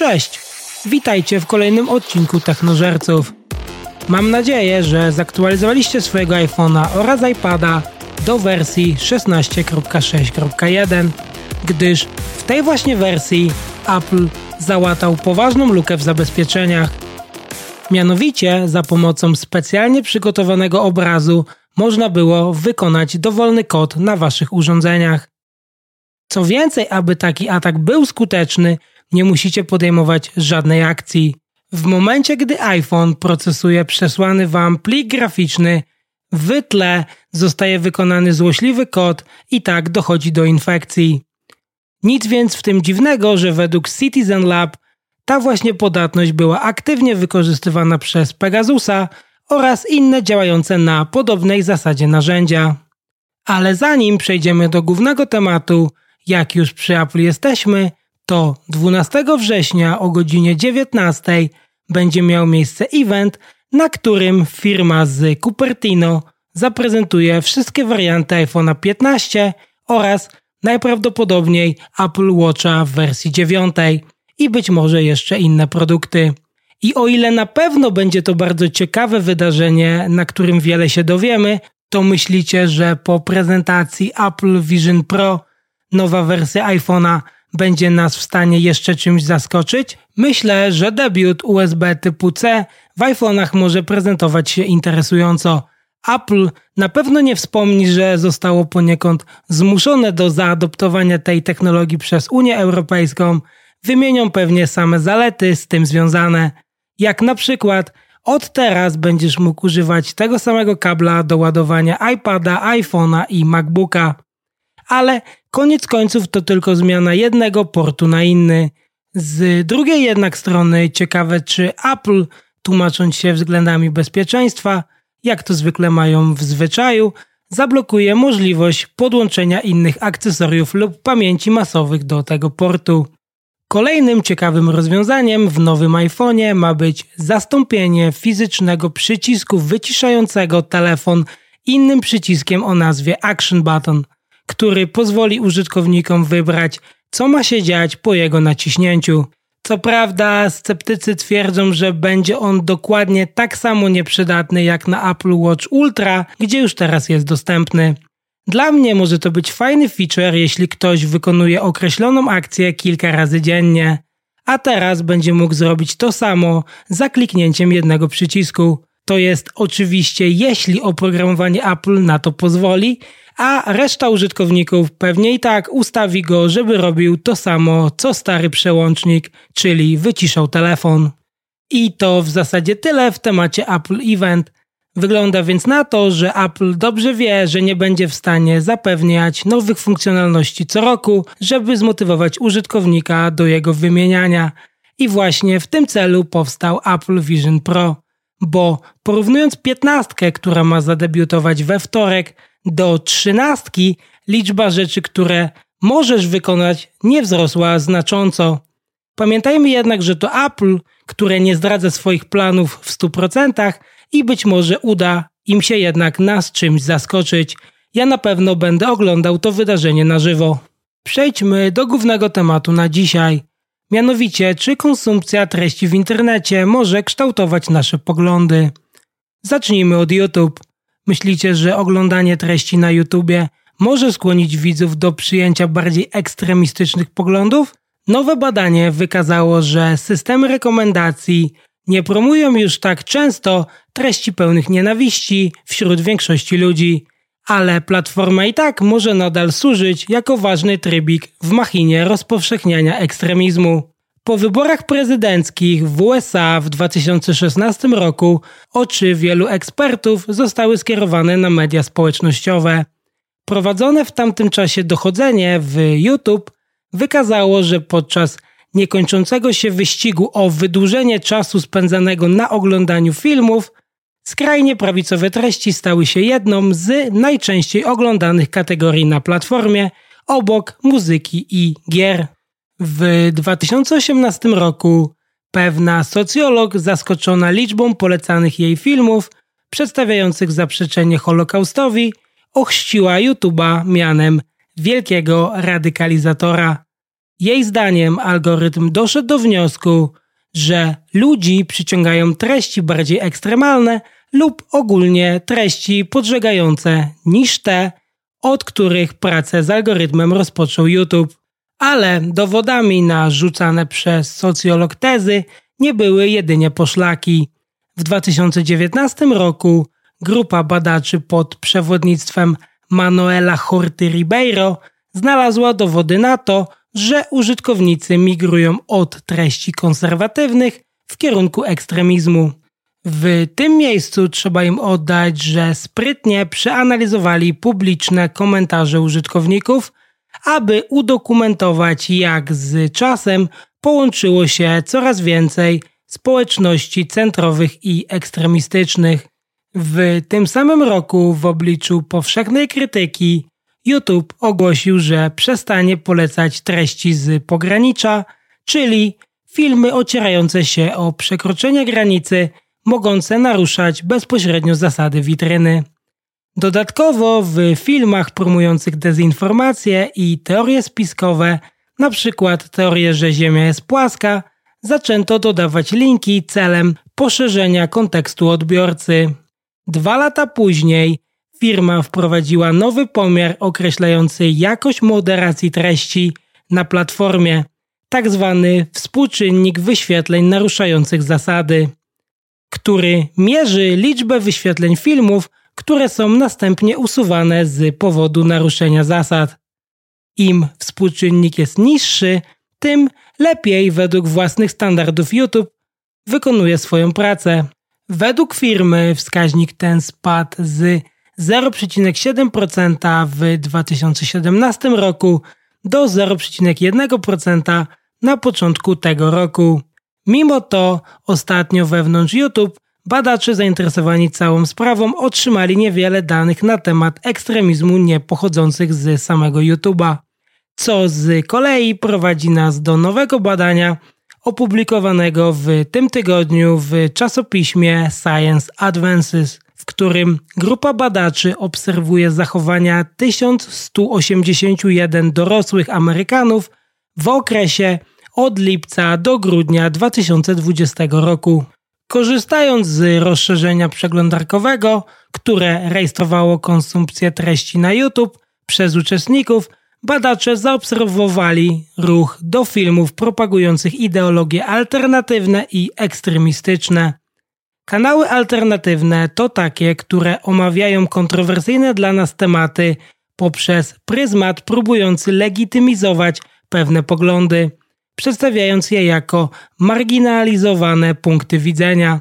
Cześć! Witajcie w kolejnym odcinku Technożerców. Mam nadzieję, że zaktualizowaliście swojego iPhone'a oraz iPada do wersji 16.6.1, gdyż w tej właśnie wersji Apple załatał poważną lukę w zabezpieczeniach. Mianowicie za pomocą specjalnie przygotowanego obrazu można było wykonać dowolny kod na waszych urządzeniach. Co więcej, aby taki atak był skuteczny, nie musicie podejmować żadnej akcji. W momencie, gdy iPhone procesuje przesłany Wam plik graficzny, w tle zostaje wykonany złośliwy kod i tak dochodzi do infekcji. Nic więc w tym dziwnego, że według Citizen Lab ta właśnie podatność była aktywnie wykorzystywana przez Pegasusa oraz inne działające na podobnej zasadzie narzędzia. Ale zanim przejdziemy do głównego tematu, jak już przy Apple jesteśmy, to 12 września o godzinie 19 będzie miał miejsce event, na którym firma z Cupertino zaprezentuje wszystkie warianty iPhone'a 15 oraz najprawdopodobniej Apple Watcha w wersji 9 i być może jeszcze inne produkty. I o ile na pewno będzie to bardzo ciekawe wydarzenie, na którym wiele się dowiemy, to myślicie, że po prezentacji Apple Vision Pro nowa wersja iPhone'a będzie nas w stanie jeszcze czymś zaskoczyć? Myślę, że debiut USB typu C w iPhone'ach może prezentować się interesująco. Apple na pewno nie wspomni, że zostało poniekąd zmuszone do zaadoptowania tej technologii przez Unię Europejską. Wymienią pewnie same zalety z tym związane. Jak na przykład od teraz będziesz mógł używać tego samego kabla do ładowania iPada, iPhone'a i MacBooka. Ale koniec końców to tylko zmiana jednego portu na inny. Z drugiej jednak strony ciekawe, czy Apple, tłumacząc się względami bezpieczeństwa, jak to zwykle mają w zwyczaju, zablokuje możliwość podłączenia innych akcesoriów lub pamięci masowych do tego portu. Kolejnym ciekawym rozwiązaniem w nowym iPhone'ie ma być zastąpienie fizycznego przycisku wyciszającego telefon innym przyciskiem o nazwie Action Button, który pozwoli użytkownikom wybrać, co ma się dziać po jego naciśnięciu. Co prawda, sceptycy twierdzą, że będzie on dokładnie tak samo nieprzydatny jak na Apple Watch Ultra, gdzie już teraz jest dostępny. Dla mnie może to być fajny feature, jeśli ktoś wykonuje określoną akcję kilka razy dziennie, a teraz będzie mógł zrobić to samo za kliknięciem jednego przycisku. To jest oczywiście jeśli oprogramowanie Apple na to pozwoli, a reszta użytkowników pewnie i tak ustawi go, żeby robił to samo co stary przełącznik, czyli wyciszał telefon. I to w zasadzie tyle w temacie Apple Event. Wygląda więc na to, że Apple dobrze wie, że nie będzie w stanie zapewniać nowych funkcjonalności co roku, żeby zmotywować użytkownika do jego wymieniania. I właśnie w tym celu powstał Apple Vision Pro. Bo porównując 15, która ma zadebiutować we wtorek, do trzynastki, liczba rzeczy, które możesz wykonać, nie wzrosła znacząco. Pamiętajmy jednak, że to Apple, które nie zdradza swoich planów w 100%, i być może uda im się jednak nas czymś zaskoczyć. Ja na pewno będę oglądał to wydarzenie na żywo. Przejdźmy do głównego tematu na dzisiaj. Mianowicie, czy konsumpcja treści w internecie może kształtować nasze poglądy? Zacznijmy od YouTube. Myślicie, że oglądanie treści na YouTubie może skłonić widzów do przyjęcia bardziej ekstremistycznych poglądów? Nowe badanie wykazało, że systemy rekomendacji nie promują już tak często treści pełnych nienawiści wśród większości ludzi, ale platforma i tak może nadal służyć jako ważny trybik w machinie rozpowszechniania ekstremizmu. Po wyborach prezydenckich w USA w 2016 roku oczy wielu ekspertów zostały skierowane na media społecznościowe. Prowadzone w tamtym czasie dochodzenie w YouTube wykazało, że podczas niekończącego się wyścigu o wydłużenie czasu spędzanego na oglądaniu filmów, skrajnie prawicowe treści stały się jedną z najczęściej oglądanych kategorii na platformie, obok muzyki i gier. W 2018 roku pewna socjolog zaskoczona liczbą polecanych jej filmów przedstawiających zaprzeczenie Holokaustowi ochrzciła YouTube'a mianem wielkiego radykalizatora. Jej zdaniem algorytm doszedł do wniosku, że ludzi przyciągają treści bardziej ekstremalne lub ogólnie treści podżegające niż te, od których pracę z algorytmem rozpoczął YouTube. Ale dowodami na rzucane przez socjolog tezy nie były jedynie poszlaki. W 2019 roku grupa badaczy pod przewodnictwem Manuela Horty Ribeiro znalazła dowody na to, że użytkownicy migrują od treści konserwatywnych w kierunku ekstremizmu. W tym miejscu trzeba im oddać, że sprytnie przeanalizowali publiczne komentarze użytkowników, aby udokumentować, jak z czasem połączyło się coraz więcej społeczności centrowych i ekstremistycznych. W tym samym roku, w obliczu powszechnej krytyki, YouTube ogłosił, że przestanie polecać treści z pogranicza, czyli filmy ocierające się o przekroczenie granicy, mogące naruszać bezpośrednio zasady witryny. Dodatkowo w filmach promujących dezinformację i teorie spiskowe, np. teorię, że Ziemia jest płaska, zaczęto dodawać linki celem poszerzenia kontekstu odbiorcy. Dwa lata później firma wprowadziła nowy pomiar określający jakość moderacji treści na platformie, tak zwany współczynnik wyświetleń naruszających zasady, który mierzy liczbę wyświetleń filmów, które są następnie usuwane z powodu naruszenia zasad. Im współczynnik jest niższy, tym lepiej według własnych standardów YouTube wykonuje swoją pracę. Według firmy wskaźnik ten spadł z 0,7% w 2017 roku do 0,1% na początku tego roku. Mimo to ostatnio wewnątrz YouTube badacze zainteresowani całą sprawą otrzymali niewiele danych na temat ekstremizmu nie pochodzących z samego YouTube'a, co z kolei prowadzi nas do nowego badania opublikowanego w tym tygodniu w czasopiśmie Science Advances w którym grupa badaczy obserwuje zachowania 1181 dorosłych Amerykanów w okresie od lipca do grudnia 2020 roku. Korzystając z rozszerzenia przeglądarkowego, które rejestrowało konsumpcję treści na YouTube przez uczestników, badacze zaobserwowali ruch do filmów propagujących ideologie alternatywne i ekstremistyczne. Kanały alternatywne to takie, które omawiają kontrowersyjne dla nas tematy poprzez pryzmat próbujący legitymizować pewne poglądy, przedstawiając je jako marginalizowane punkty widzenia.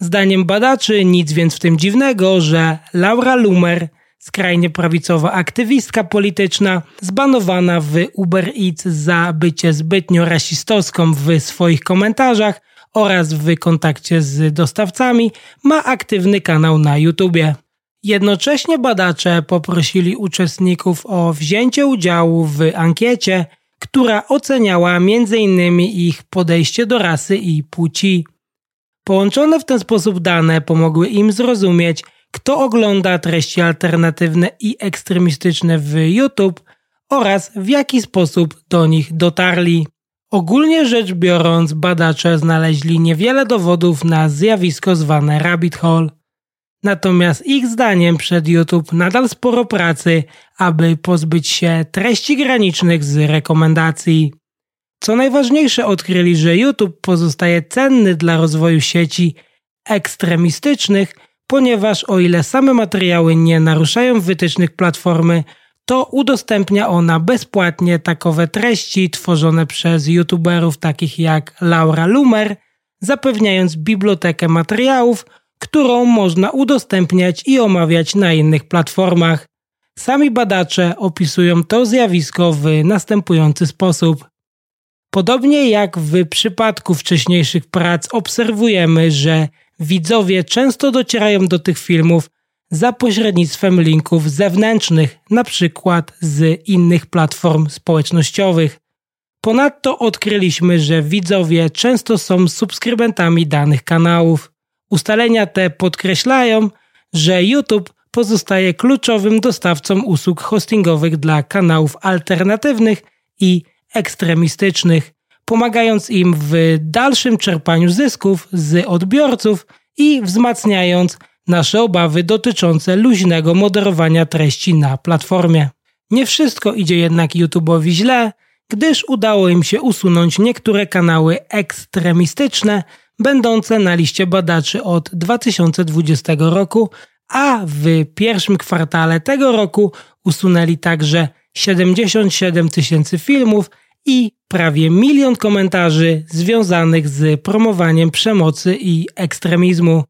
Zdaniem badaczy nic więc w tym dziwnego, że Laura Lumer, skrajnie prawicowa aktywistka polityczna, zbanowana w Uber Eats za bycie zbytnio rasistowską w swoich komentarzach, oraz w kontakcie z dostawcami ma aktywny kanał na YouTubie. Jednocześnie badacze poprosili uczestników o wzięcie udziału w ankiecie, która oceniała m.in. ich podejście do rasy i płci. Połączone w ten sposób dane pomogły im zrozumieć, kto ogląda treści alternatywne i ekstremistyczne w YouTube oraz w jaki sposób do nich dotarli. Ogólnie rzecz biorąc, badacze znaleźli niewiele dowodów na zjawisko zwane rabbit hole. Natomiast ich zdaniem przed YouTube nadal sporo pracy, aby pozbyć się treści granicznych z rekomendacji. Co najważniejsze, odkryli, że YouTube pozostaje cenny dla rozwoju sieci ekstremistycznych, ponieważ o ile same materiały nie naruszają wytycznych platformy, to udostępnia ona bezpłatnie takowe treści tworzone przez youtuberów takich jak Laura Lumer, zapewniając bibliotekę materiałów, którą można udostępniać i omawiać na innych platformach. Sami badacze opisują to zjawisko w następujący sposób. Podobnie jak w przypadku wcześniejszych prac obserwujemy, że widzowie często docierają do tych filmów za pośrednictwem linków zewnętrznych, przykład z innych platform społecznościowych. Ponadto odkryliśmy, że widzowie często są subskrybentami danych kanałów. Ustalenia te podkreślają, że YouTube pozostaje kluczowym dostawcą usług hostingowych dla kanałów alternatywnych i ekstremistycznych, pomagając im w dalszym czerpaniu zysków z odbiorców i wzmacniając nasze obawy dotyczące luźnego moderowania treści na platformie. Nie wszystko idzie jednak YouTube'owi źle, gdyż udało im się usunąć niektóre kanały ekstremistyczne, będące na liście badaczy od 2020 roku, a w pierwszym kwartale tego roku usunęli także 77 tysięcy filmów i prawie milion komentarzy związanych z promowaniem przemocy i ekstremizmu.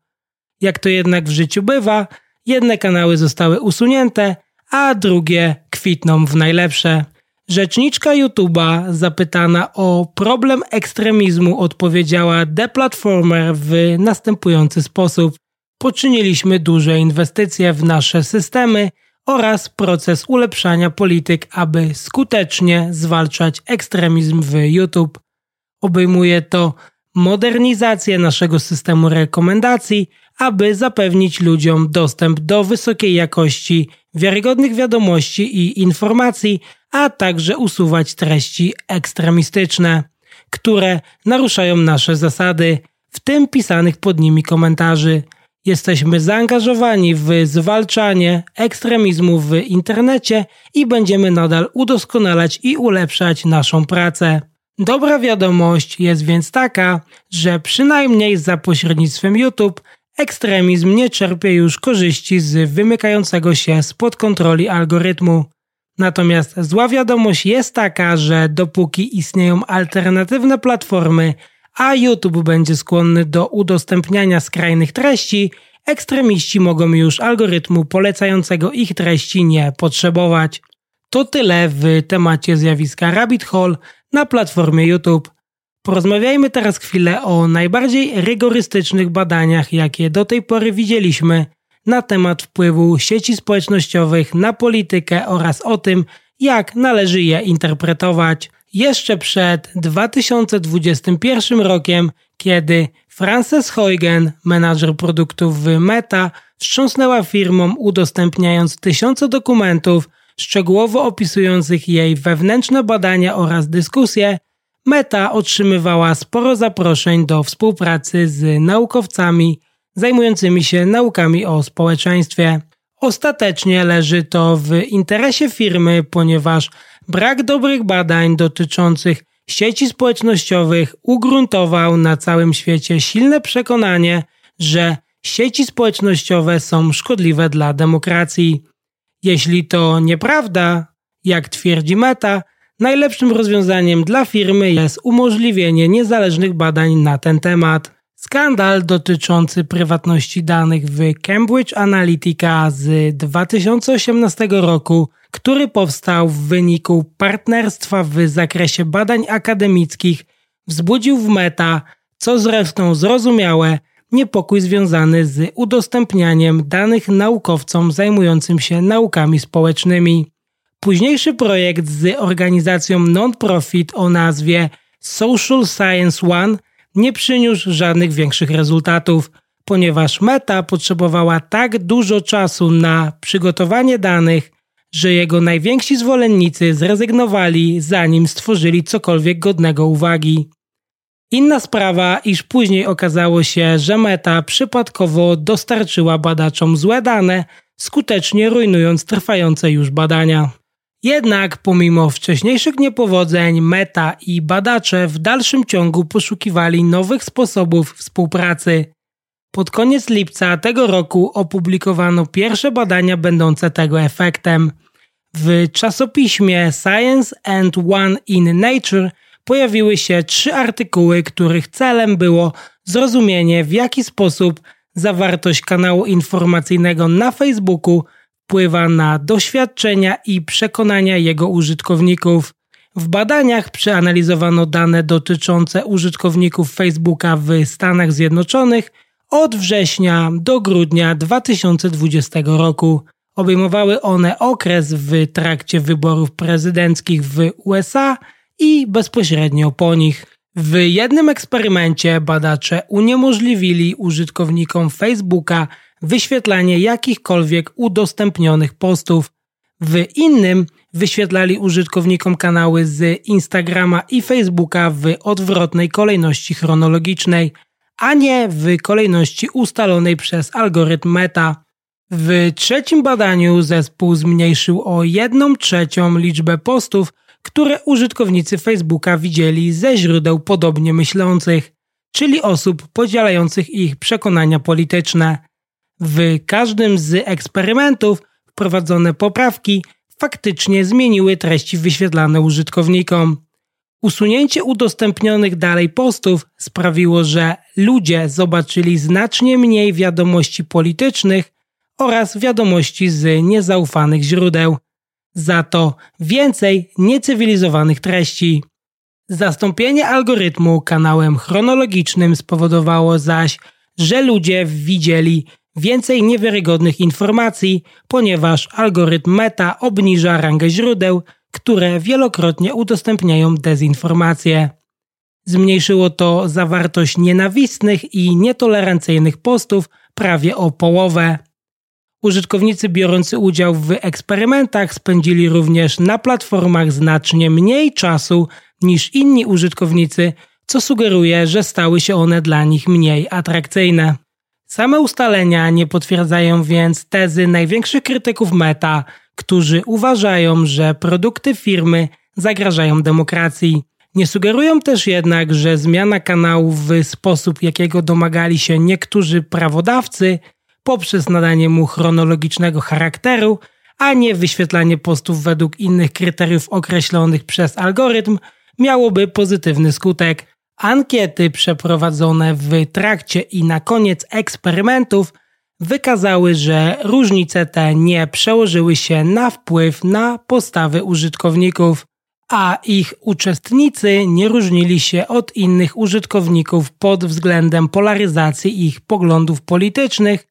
Jak to jednak w życiu bywa, jedne kanały zostały usunięte, a drugie kwitną w najlepsze. Rzeczniczka YouTube'a zapytana o problem ekstremizmu odpowiedziała The Platformer w następujący sposób. Poczyniliśmy duże inwestycje w nasze systemy oraz proces ulepszania polityk, aby skutecznie zwalczać ekstremizm w YouTube. Obejmuje to modernizację naszego systemu rekomendacji, aby zapewnić ludziom dostęp do wysokiej jakości, wiarygodnych wiadomości i informacji, a także usuwać treści ekstremistyczne, które naruszają nasze zasady, w tym pisanych pod nimi komentarzy. Jesteśmy zaangażowani w zwalczanie ekstremizmu w internecie i będziemy nadal udoskonalać i ulepszać naszą pracę. Dobra wiadomość jest więc taka, że przynajmniej za pośrednictwem YouTube ekstremizm nie czerpie już korzyści z wymykającego się spod kontroli algorytmu. Natomiast zła wiadomość jest taka, że dopóki istnieją alternatywne platformy, a YouTube będzie skłonny do udostępniania skrajnych treści, ekstremiści mogą już algorytmu polecającego ich treści nie potrzebować. To tyle w temacie zjawiska Rabbit Hole na platformie YouTube. Porozmawiajmy teraz chwilę o najbardziej rygorystycznych badaniach, jakie do tej pory widzieliśmy na temat wpływu sieci społecznościowych na politykę oraz o tym, jak należy je interpretować. Jeszcze przed 2021 rokiem, kiedy Frances Huygen, menadżer produktów w Meta, wstrząsnęła firmą udostępniając tysiące dokumentów szczegółowo opisujących jej wewnętrzne badania oraz dyskusje, Meta otrzymywała sporo zaproszeń do współpracy z naukowcami zajmującymi się naukami o społeczeństwie. Ostatecznie leży to w interesie firmy, ponieważ brak dobrych badań dotyczących sieci społecznościowych ugruntował na całym świecie silne przekonanie, że sieci społecznościowe są szkodliwe dla demokracji. Jeśli to nieprawda, jak twierdzi Meta, najlepszym rozwiązaniem dla firmy jest umożliwienie niezależnych badań na ten temat. Skandal dotyczący prywatności danych w Cambridge Analytica z 2018 roku, który powstał w wyniku partnerstwa w zakresie badań akademickich, wzbudził w Meta, co zresztą zrozumiałe, niepokój związany z udostępnianiem danych naukowcom zajmującym się naukami społecznymi. Późniejszy projekt z organizacją non-profit o nazwie Social Science One nie przyniósł żadnych większych rezultatów, ponieważ Meta potrzebowała tak dużo czasu na przygotowanie danych, że jego najwięksi zwolennicy zrezygnowali zanim stworzyli cokolwiek godnego uwagi. Inna sprawa, iż później okazało się, że Meta przypadkowo dostarczyła badaczom złe dane, skutecznie rujnując trwające już badania. Jednak pomimo wcześniejszych niepowodzeń, Meta i badacze w dalszym ciągu poszukiwali nowych sposobów współpracy. Pod koniec lipca tego roku opublikowano pierwsze badania będące tego efektem. W czasopiśmie Science and One in Nature pojawiły się trzy artykuły, których celem było zrozumienie, w jaki sposób zawartość kanału informacyjnego na Facebooku wpływa na doświadczenia i przekonania jego użytkowników. W badaniach przeanalizowano dane dotyczące użytkowników Facebooka w Stanach Zjednoczonych od września do grudnia 2020 roku. Obejmowały one okres w trakcie wyborów prezydenckich w USA i bezpośrednio po nich. W jednym eksperymencie badacze uniemożliwili użytkownikom Facebooka wyświetlanie jakichkolwiek udostępnionych postów. W innym wyświetlali użytkownikom kanały z Instagrama i Facebooka w odwrotnej kolejności chronologicznej, a nie w kolejności ustalonej przez algorytm Meta. W trzecim badaniu zespół zmniejszył o 1 trzecią liczbę postów, które użytkownicy Facebooka widzieli ze źródeł podobnie myślących, czyli osób podzielających ich przekonania polityczne. W każdym z eksperymentów wprowadzone poprawki faktycznie zmieniły treści wyświetlane użytkownikom. Usunięcie udostępnionych dalej postów sprawiło, że ludzie zobaczyli znacznie mniej wiadomości politycznych oraz wiadomości z niezaufanych źródeł. Za to więcej niecywilizowanych treści. Zastąpienie algorytmu kanałem chronologicznym spowodowało zaś, że ludzie widzieli więcej niewiarygodnych informacji, ponieważ algorytm Meta obniża rangę źródeł, które wielokrotnie udostępniają dezinformację. Zmniejszyło to zawartość nienawistnych i nietolerancyjnych postów prawie o połowę. Użytkownicy biorący udział w eksperymentach spędzili również na platformach znacznie mniej czasu niż inni użytkownicy, co sugeruje, że stały się one dla nich mniej atrakcyjne. Same ustalenia nie potwierdzają więc tezy największych krytyków Meta, którzy uważają, że produkty firmy zagrażają demokracji. Nie sugerują też jednak, że zmiana kanałów w sposób, jakiego domagali się niektórzy prawodawcy, poprzez nadanie mu chronologicznego charakteru, a nie wyświetlanie postów według innych kryteriów określonych przez algorytm, miałoby pozytywny skutek. Ankiety przeprowadzone w trakcie i na koniec eksperymentów wykazały, że różnice te nie przełożyły się na wpływ na postawy użytkowników, a ich uczestnicy nie różnili się od innych użytkowników pod względem polaryzacji ich poglądów politycznych,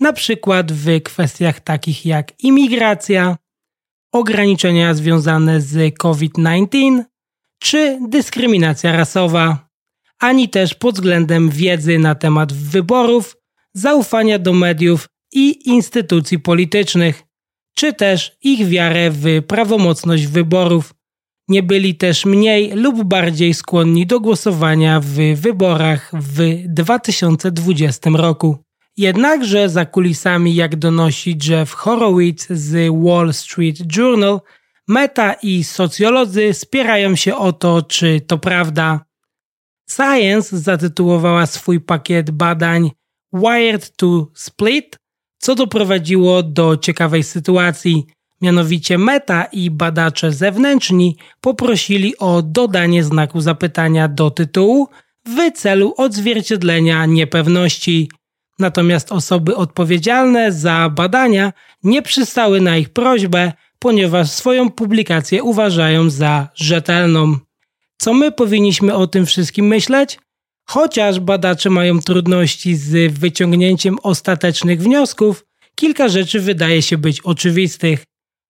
na przykład w kwestiach takich jak imigracja, ograniczenia związane z COVID-19 czy dyskryminacja rasowa, ani też pod względem wiedzy na temat wyborów, zaufania do mediów i instytucji politycznych, czy też ich wiarę w prawomocność wyborów. Nie byli też mniej lub bardziej skłonni do głosowania w wyborach w 2020 roku. Jednakże za kulisami, jak donosi Jeff Horowitz z Wall Street Journal, Meta i socjolodzy spierają się o to, czy to prawda. Science zatytułowała swój pakiet badań Wired to Split, co doprowadziło do ciekawej sytuacji. Mianowicie Meta i badacze zewnętrzni poprosili o dodanie znaku zapytania do tytułu w celu odzwierciedlenia niepewności. Natomiast osoby odpowiedzialne za badania nie przystały na ich prośbę, ponieważ swoją publikację uważają za rzetelną. Co my powinniśmy o tym wszystkim myśleć? Chociaż badacze mają trudności z wyciągnięciem ostatecznych wniosków, kilka rzeczy wydaje się być oczywistych.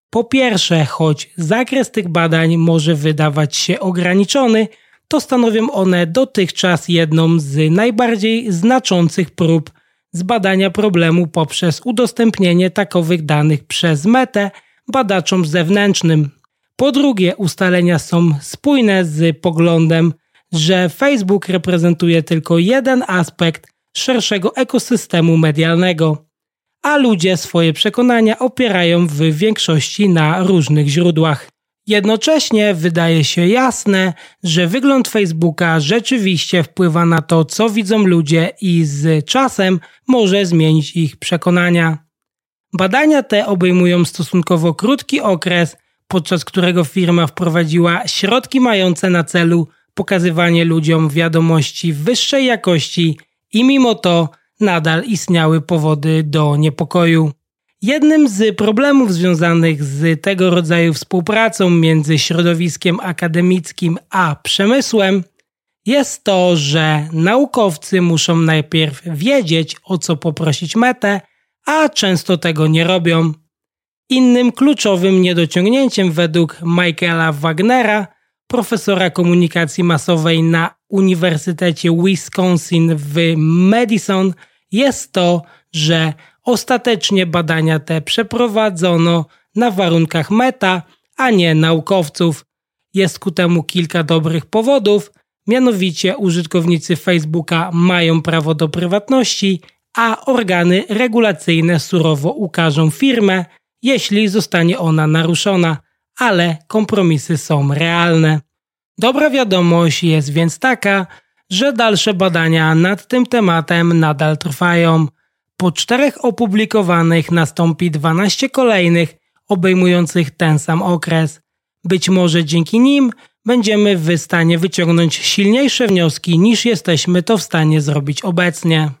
Po pierwsze, choć zakres tych badań może wydawać się ograniczony, to stanowią one dotychczas jedną z najbardziej znaczących prób zbadania problemu poprzez udostępnienie takowych danych przez metę badaczom zewnętrznym. Po drugie, ustalenia są spójne z poglądem, że Facebook reprezentuje tylko jeden aspekt szerszego ekosystemu medialnego, a ludzie swoje przekonania opierają w większości na różnych źródłach. Jednocześnie wydaje się jasne, że wygląd Facebooka rzeczywiście wpływa na to, co widzą ludzie i z czasem może zmienić ich przekonania. Badania te obejmują stosunkowo krótki okres, podczas którego firma wprowadziła środki mające na celu pokazywanie ludziom wiadomości wyższej jakości i mimo to nadal istniały powody do niepokoju. Jednym z problemów związanych z tego rodzaju współpracą między środowiskiem akademickim a przemysłem jest to, że naukowcy muszą najpierw wiedzieć, o co poprosić metę, a często tego nie robią. Innym kluczowym niedociągnięciem według Michaela Wagnera, profesora komunikacji masowej na Uniwersytecie Wisconsin w Madison, jest to, że ostatecznie badania te przeprowadzono na warunkach meta, a nie naukowców. Jest ku temu kilka dobrych powodów, mianowicie użytkownicy Facebooka mają prawo do prywatności, a organy regulacyjne surowo ukażą firmę, jeśli zostanie ona naruszona, ale kompromisy są realne. Dobra wiadomość jest więc taka, że dalsze badania nad tym tematem nadal trwają. Po czterech opublikowanych nastąpi 12 kolejnych, obejmujących ten sam okres. Być może dzięki nim będziemy w stanie wyciągnąć silniejsze wnioski niż jesteśmy to w stanie zrobić obecnie.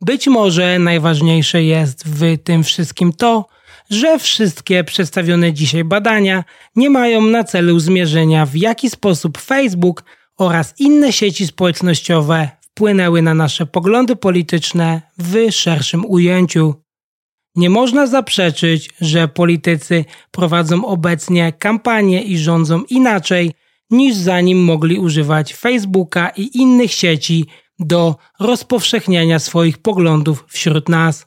Być może najważniejsze jest w tym wszystkim to, że wszystkie przedstawione dzisiaj badania nie mają na celu zmierzenia w jaki sposób Facebook oraz inne sieci społecznościowe wpłynęły na nasze poglądy polityczne w szerszym ujęciu. Nie można zaprzeczyć, że politycy prowadzą obecnie kampanie i rządzą inaczej niż zanim mogli używać Facebooka i innych sieci do rozpowszechniania swoich poglądów wśród nas.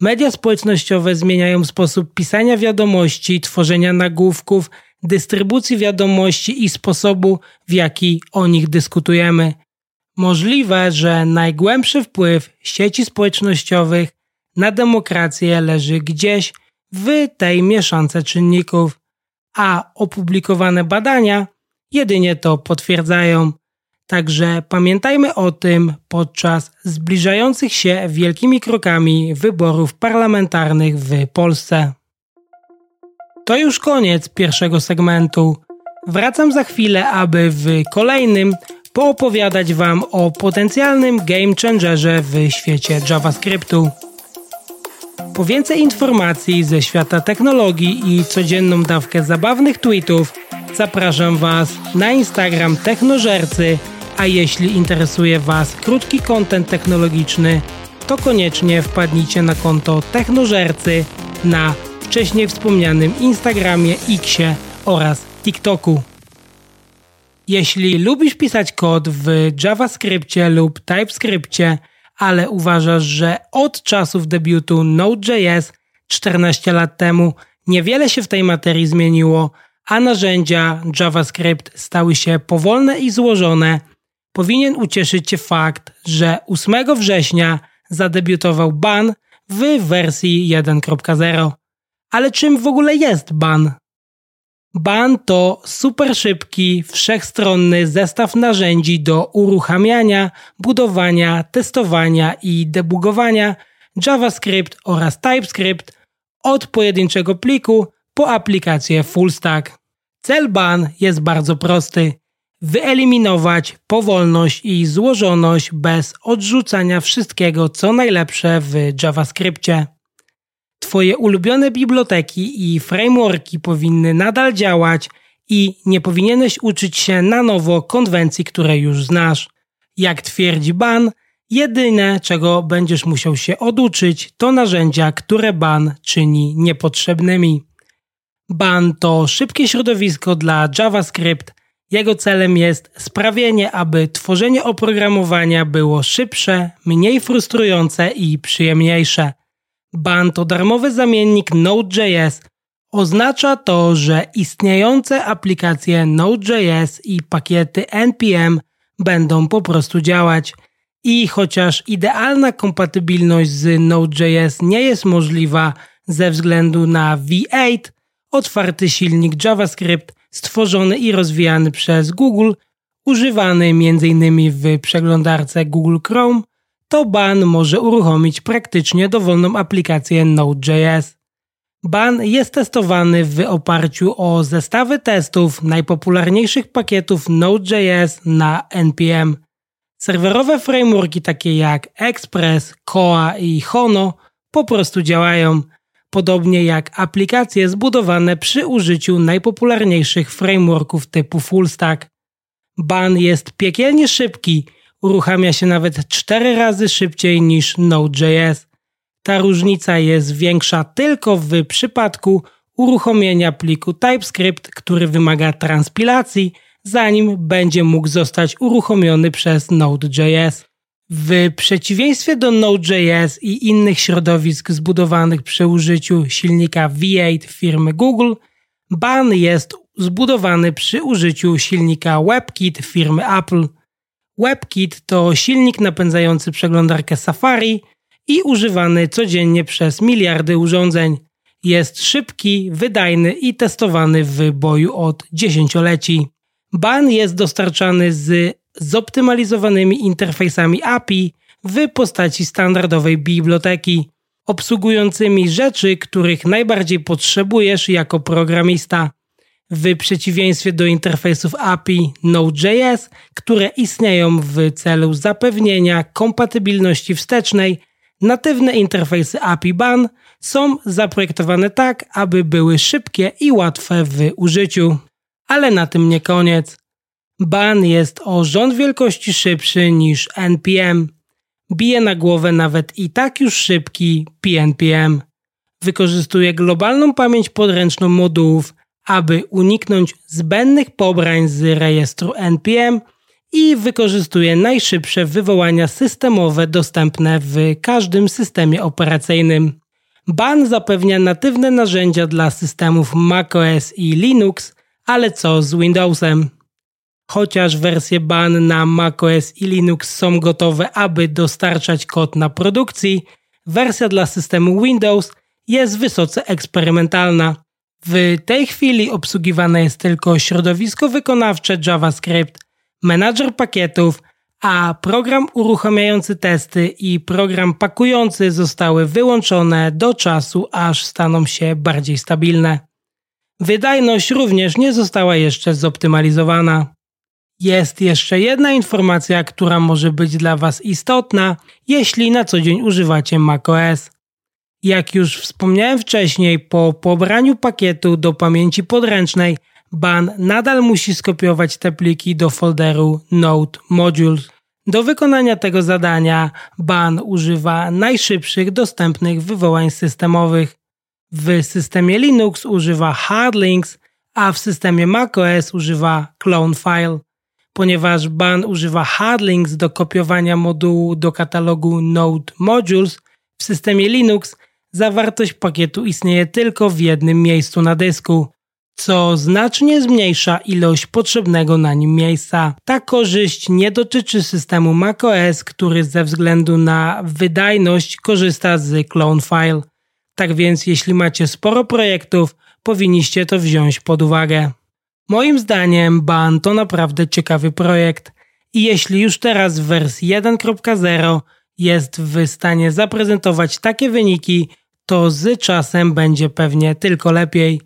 Media społecznościowe zmieniają sposób pisania wiadomości, tworzenia nagłówków, dystrybucji wiadomości i sposobu, w jaki o nich dyskutujemy. Możliwe, że najgłębszy wpływ sieci społecznościowych na demokrację leży gdzieś w tej mieszance czynników, a opublikowane badania jedynie to potwierdzają. Także pamiętajmy o tym podczas zbliżających się wielkimi krokami wyborów parlamentarnych w Polsce. To już koniec pierwszego segmentu. Wracam za chwilę, aby w kolejnym poopowiadać Wam o potencjalnym game changerze w świecie JavaScriptu. Po więcej informacji ze świata technologii i codzienną dawkę zabawnych tweetów zapraszam Was na Instagram Technożercy, a jeśli interesuje Was krótki kontent technologiczny, to koniecznie wpadnijcie na konto Technożercy na wcześniej wspomnianym Instagramie, Xie oraz TikToku. Jeśli lubisz pisać kod w JavaScriptie lub TypeScriptie, ale uważasz, że od czasów debiutu Node.js 14 lat temu niewiele się w tej materii zmieniło, a narzędzia JavaScript stały się powolne i złożone, powinien ucieszyć Cię fakt, że 8 września zadebiutował ban w wersji 1.0. Ale czym w ogóle jest ban? Ban to super szybki, wszechstronny zestaw narzędzi do uruchamiania, budowania, testowania i debugowania JavaScript oraz TypeScript od pojedynczego pliku po aplikację full stack. Cel ban jest bardzo prosty. Wyeliminować powolność i złożoność bez odrzucania wszystkiego co najlepsze w JavaScriptie. Twoje ulubione biblioteki i frameworki powinny nadal działać i nie powinieneś uczyć się na nowo konwencji, które już znasz. Jak twierdzi ban, jedyne czego będziesz musiał się oduczyć to narzędzia, które ban czyni niepotrzebnymi. Ban to szybkie środowisko dla JavaScript. Jego celem jest sprawienie, aby tworzenie oprogramowania było szybsze, mniej frustrujące i przyjemniejsze. Ban to darmowy zamiennik Node.js. Oznacza to, że istniejące aplikacje Node.js i pakiety NPM będą po prostu działać. I chociaż idealna kompatybilność z Node.js nie jest możliwa ze względu na V8, otwarty silnik JavaScript stworzony i rozwijany przez Google, używany m.in. w przeglądarce Google Chrome, to ban może uruchomić praktycznie dowolną aplikację Node.js. Ban jest testowany w oparciu o zestawy testów najpopularniejszych pakietów Node.js na NPM. Serwerowe frameworki takie jak Express, Koa i Hono po prostu działają, podobnie jak aplikacje zbudowane przy użyciu najpopularniejszych frameworków typu fullstack. Ban jest piekielnie szybki uruchamia się nawet 4 razy szybciej niż Node.js. Ta różnica jest większa tylko w przypadku uruchomienia pliku TypeScript, który wymaga transpilacji, zanim będzie mógł zostać uruchomiony przez Node.js. W przeciwieństwie do Node.js i innych środowisk zbudowanych przy użyciu silnika V8 firmy Google, Ban jest zbudowany przy użyciu silnika WebKit firmy Apple. WebKit to silnik napędzający przeglądarkę Safari i używany codziennie przez miliardy urządzeń. Jest szybki, wydajny i testowany w boju od dziesięcioleci. Ban jest dostarczany z zoptymalizowanymi interfejsami API w postaci standardowej biblioteki, obsługującymi rzeczy, których najbardziej potrzebujesz jako programista. W przeciwieństwie do interfejsów API Node.js, które istnieją w celu zapewnienia kompatybilności wstecznej, natywne interfejsy API BAN są zaprojektowane tak, aby były szybkie i łatwe w użyciu. Ale na tym nie koniec. BAN jest o rząd wielkości szybszy niż NPM. Bije na głowę nawet i tak już szybki PNPM. Wykorzystuje globalną pamięć podręczną modułów, aby uniknąć zbędnych pobrań z rejestru NPM i wykorzystuje najszybsze wywołania systemowe dostępne w każdym systemie operacyjnym. BAN zapewnia natywne narzędzia dla systemów macOS i Linux, ale co z Windowsem? Chociaż wersje BAN na macOS i Linux są gotowe, aby dostarczać kod na produkcji, wersja dla systemu Windows jest wysoce eksperymentalna. W tej chwili obsługiwane jest tylko środowisko wykonawcze JavaScript, menadżer pakietów, a program uruchamiający testy i program pakujący zostały wyłączone do czasu, aż staną się bardziej stabilne. Wydajność również nie została jeszcze zoptymalizowana. Jest jeszcze jedna informacja, która może być dla Was istotna, jeśli na co dzień używacie macOS. Jak już wspomniałem wcześniej, po pobraniu pakietu do pamięci podręcznej, ban nadal musi skopiować te pliki do folderu Node Modules. Do wykonania tego zadania ban używa najszybszych dostępnych wywołań systemowych. W systemie Linux używa hardlinks, a w systemie macOS używa clonefile. Ponieważ ban używa hardlinks do kopiowania modułu do katalogu Node Modules, w systemie Linux zawartość pakietu istnieje tylko w jednym miejscu na dysku, co znacznie zmniejsza ilość potrzebnego na nim miejsca. Ta korzyść nie dotyczy systemu macOS, który ze względu na wydajność korzysta z Clonefile. Tak więc jeśli macie sporo projektów, powinniście to wziąć pod uwagę. Moim zdaniem BAN to naprawdę ciekawy projekt i jeśli już teraz w wersji 1.0 jest w stanie zaprezentować takie wyniki, to z czasem będzie pewnie tylko lepiej.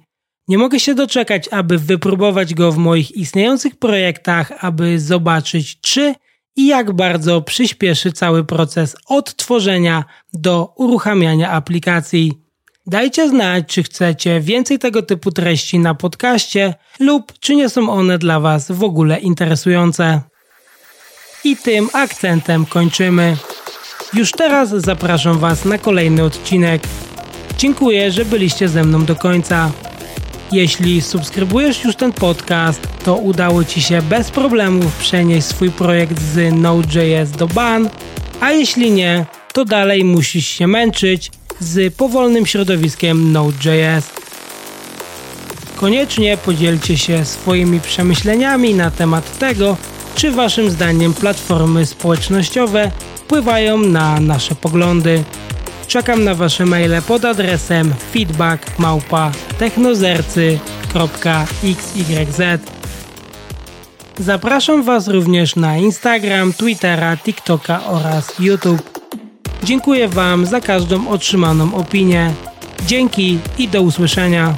Nie mogę się doczekać, aby wypróbować go w moich istniejących projektach, aby zobaczyć, czy i jak bardzo przyspieszy cały proces od tworzenia do uruchamiania aplikacji. Dajcie znać, czy chcecie więcej tego typu treści na podcaście lub czy nie są one dla Was w ogóle interesujące. I tym akcentem kończymy. Już teraz zapraszam Was na kolejny odcinek. Dziękuję, że byliście ze mną do końca. Jeśli subskrybujesz już ten podcast, to udało Ci się bez problemów przenieść swój projekt z Node.js do BAN, a jeśli nie, to dalej musisz się męczyć z powolnym środowiskiem Node.js. Koniecznie podzielcie się swoimi przemyśleniami na temat tego, czy Waszym zdaniem platformy społecznościowe wpływają na nasze poglądy. Czekam na Wasze maile pod adresem feedback.technozercy.xyz Zapraszam Was również na Instagram, Twittera, TikToka oraz YouTube. Dziękuję Wam za każdą otrzymaną opinię. Dzięki i do usłyszenia.